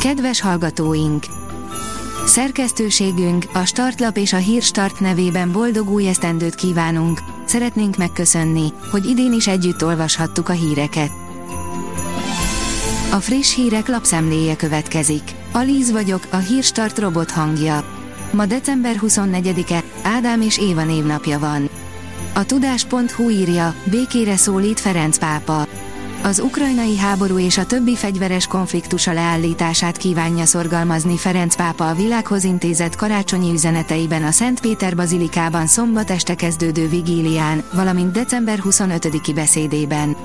Kedves hallgatóink! Szerkesztőségünk, a Startlap és a Hírstart nevében boldog új esztendőt kívánunk. Szeretnénk megköszönni, hogy idén is együtt olvashattuk a híreket. A friss hírek lapszemléje következik. Alíz vagyok, a Hírstart robot hangja. Ma december 24-e, Ádám és Éva névnapja van. A tudás.hu írja, békére szólít Ferenc pápa. Az ukrajnai háború és a többi fegyveres konfliktusa leállítását kívánja szorgalmazni Ferenc pápa a világhoz intézett karácsonyi üzeneteiben a Szent Péter Bazilikában szombat este kezdődő vigílián, valamint december 25-i beszédében.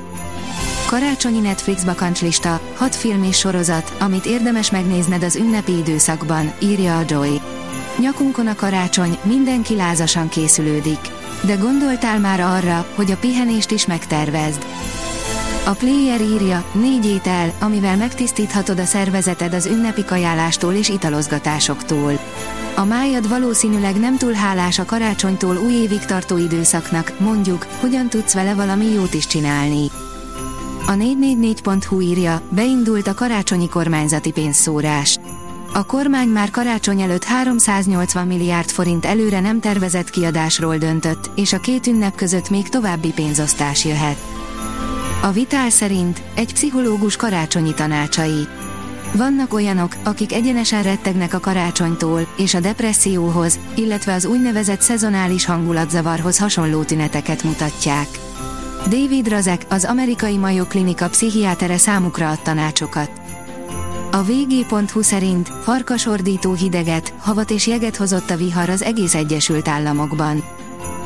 Karácsonyi Netflix bakancslista, 6 film és sorozat, amit érdemes megnézned az ünnepi időszakban, írja a Joy. Nyakunkon a karácsony, mindenki lázasan készülődik. De gondoltál már arra, hogy a pihenést is megtervezd? A player írja, négy étel, amivel megtisztíthatod a szervezeted az ünnepi kajálástól és italozgatásoktól. A májad valószínűleg nem túl hálás a karácsonytól új évig tartó időszaknak, mondjuk, hogyan tudsz vele valami jót is csinálni. A 444.hu írja, beindult a karácsonyi kormányzati pénzszórás. A kormány már karácsony előtt 380 milliárd forint előre nem tervezett kiadásról döntött, és a két ünnep között még további pénzosztás jöhet. A Vitál szerint egy pszichológus karácsonyi tanácsai. Vannak olyanok, akik egyenesen rettegnek a karácsonytól, és a depresszióhoz, illetve az úgynevezett szezonális hangulatzavarhoz hasonló tüneteket mutatják. David Razek, az amerikai Mayo Klinika pszichiátere számukra ad tanácsokat. A vg.hu szerint farkasordító hideget, havat és jeget hozott a vihar az egész Egyesült Államokban.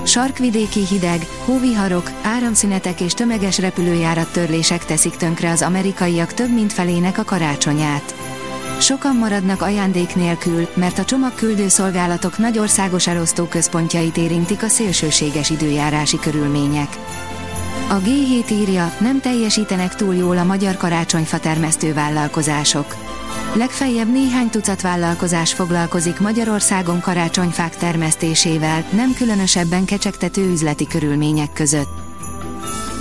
Sarkvidéki hideg, hóviharok, áramszünetek és tömeges repülőjárat törlések teszik tönkre az amerikaiak több mint felének a karácsonyát. Sokan maradnak ajándék nélkül, mert a csomagküldő szolgálatok nagy országos elosztó központjait érintik a szélsőséges időjárási körülmények. A G7 írja, nem teljesítenek túl jól a magyar karácsonyfa termesztő vállalkozások. Legfeljebb néhány tucat vállalkozás foglalkozik Magyarországon karácsonyfák termesztésével, nem különösebben kecsegtető üzleti körülmények között.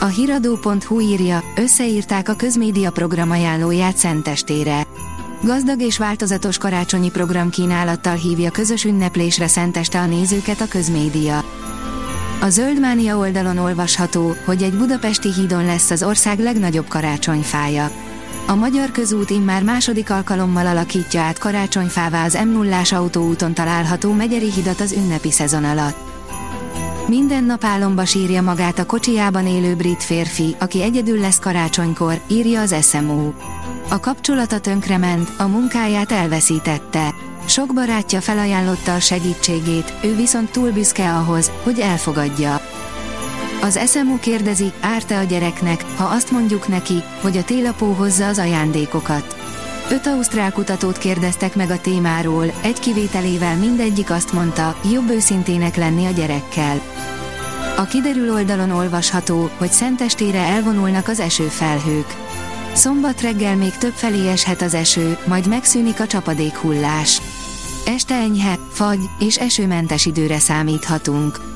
A hiradó.hu írja, összeírták a közmédia programajánlóját Szentestére. Gazdag és változatos karácsonyi program kínálattal hívja közös ünneplésre Szenteste a nézőket a közmédia. A Zöldmánia oldalon olvasható, hogy egy budapesti hídon lesz az ország legnagyobb karácsonyfája. A Magyar Közút immár második alkalommal alakítja át karácsonyfává az m 0 autóúton található Megyeri hidat az ünnepi szezon alatt. Minden nap álomba sírja magát a kocsijában élő brit férfi, aki egyedül lesz karácsonykor, írja az SMO. A kapcsolata tönkrement, a munkáját elveszítette. Sok barátja felajánlotta a segítségét, ő viszont túl büszke ahhoz, hogy elfogadja. Az SMU kérdezi, árta a gyereknek, ha azt mondjuk neki, hogy a télapó hozza az ajándékokat. Öt ausztrál kutatót kérdeztek meg a témáról, egy kivételével mindegyik azt mondta, jobb őszintének lenni a gyerekkel. A kiderül oldalon olvasható, hogy szentestére elvonulnak az esőfelhők. Szombat reggel még több felé eshet az eső, majd megszűnik a csapadék hullás. Este enyhe, fagy és esőmentes időre számíthatunk.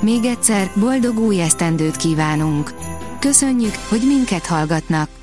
Még egyszer, boldog új esztendőt kívánunk! Köszönjük, hogy minket hallgatnak!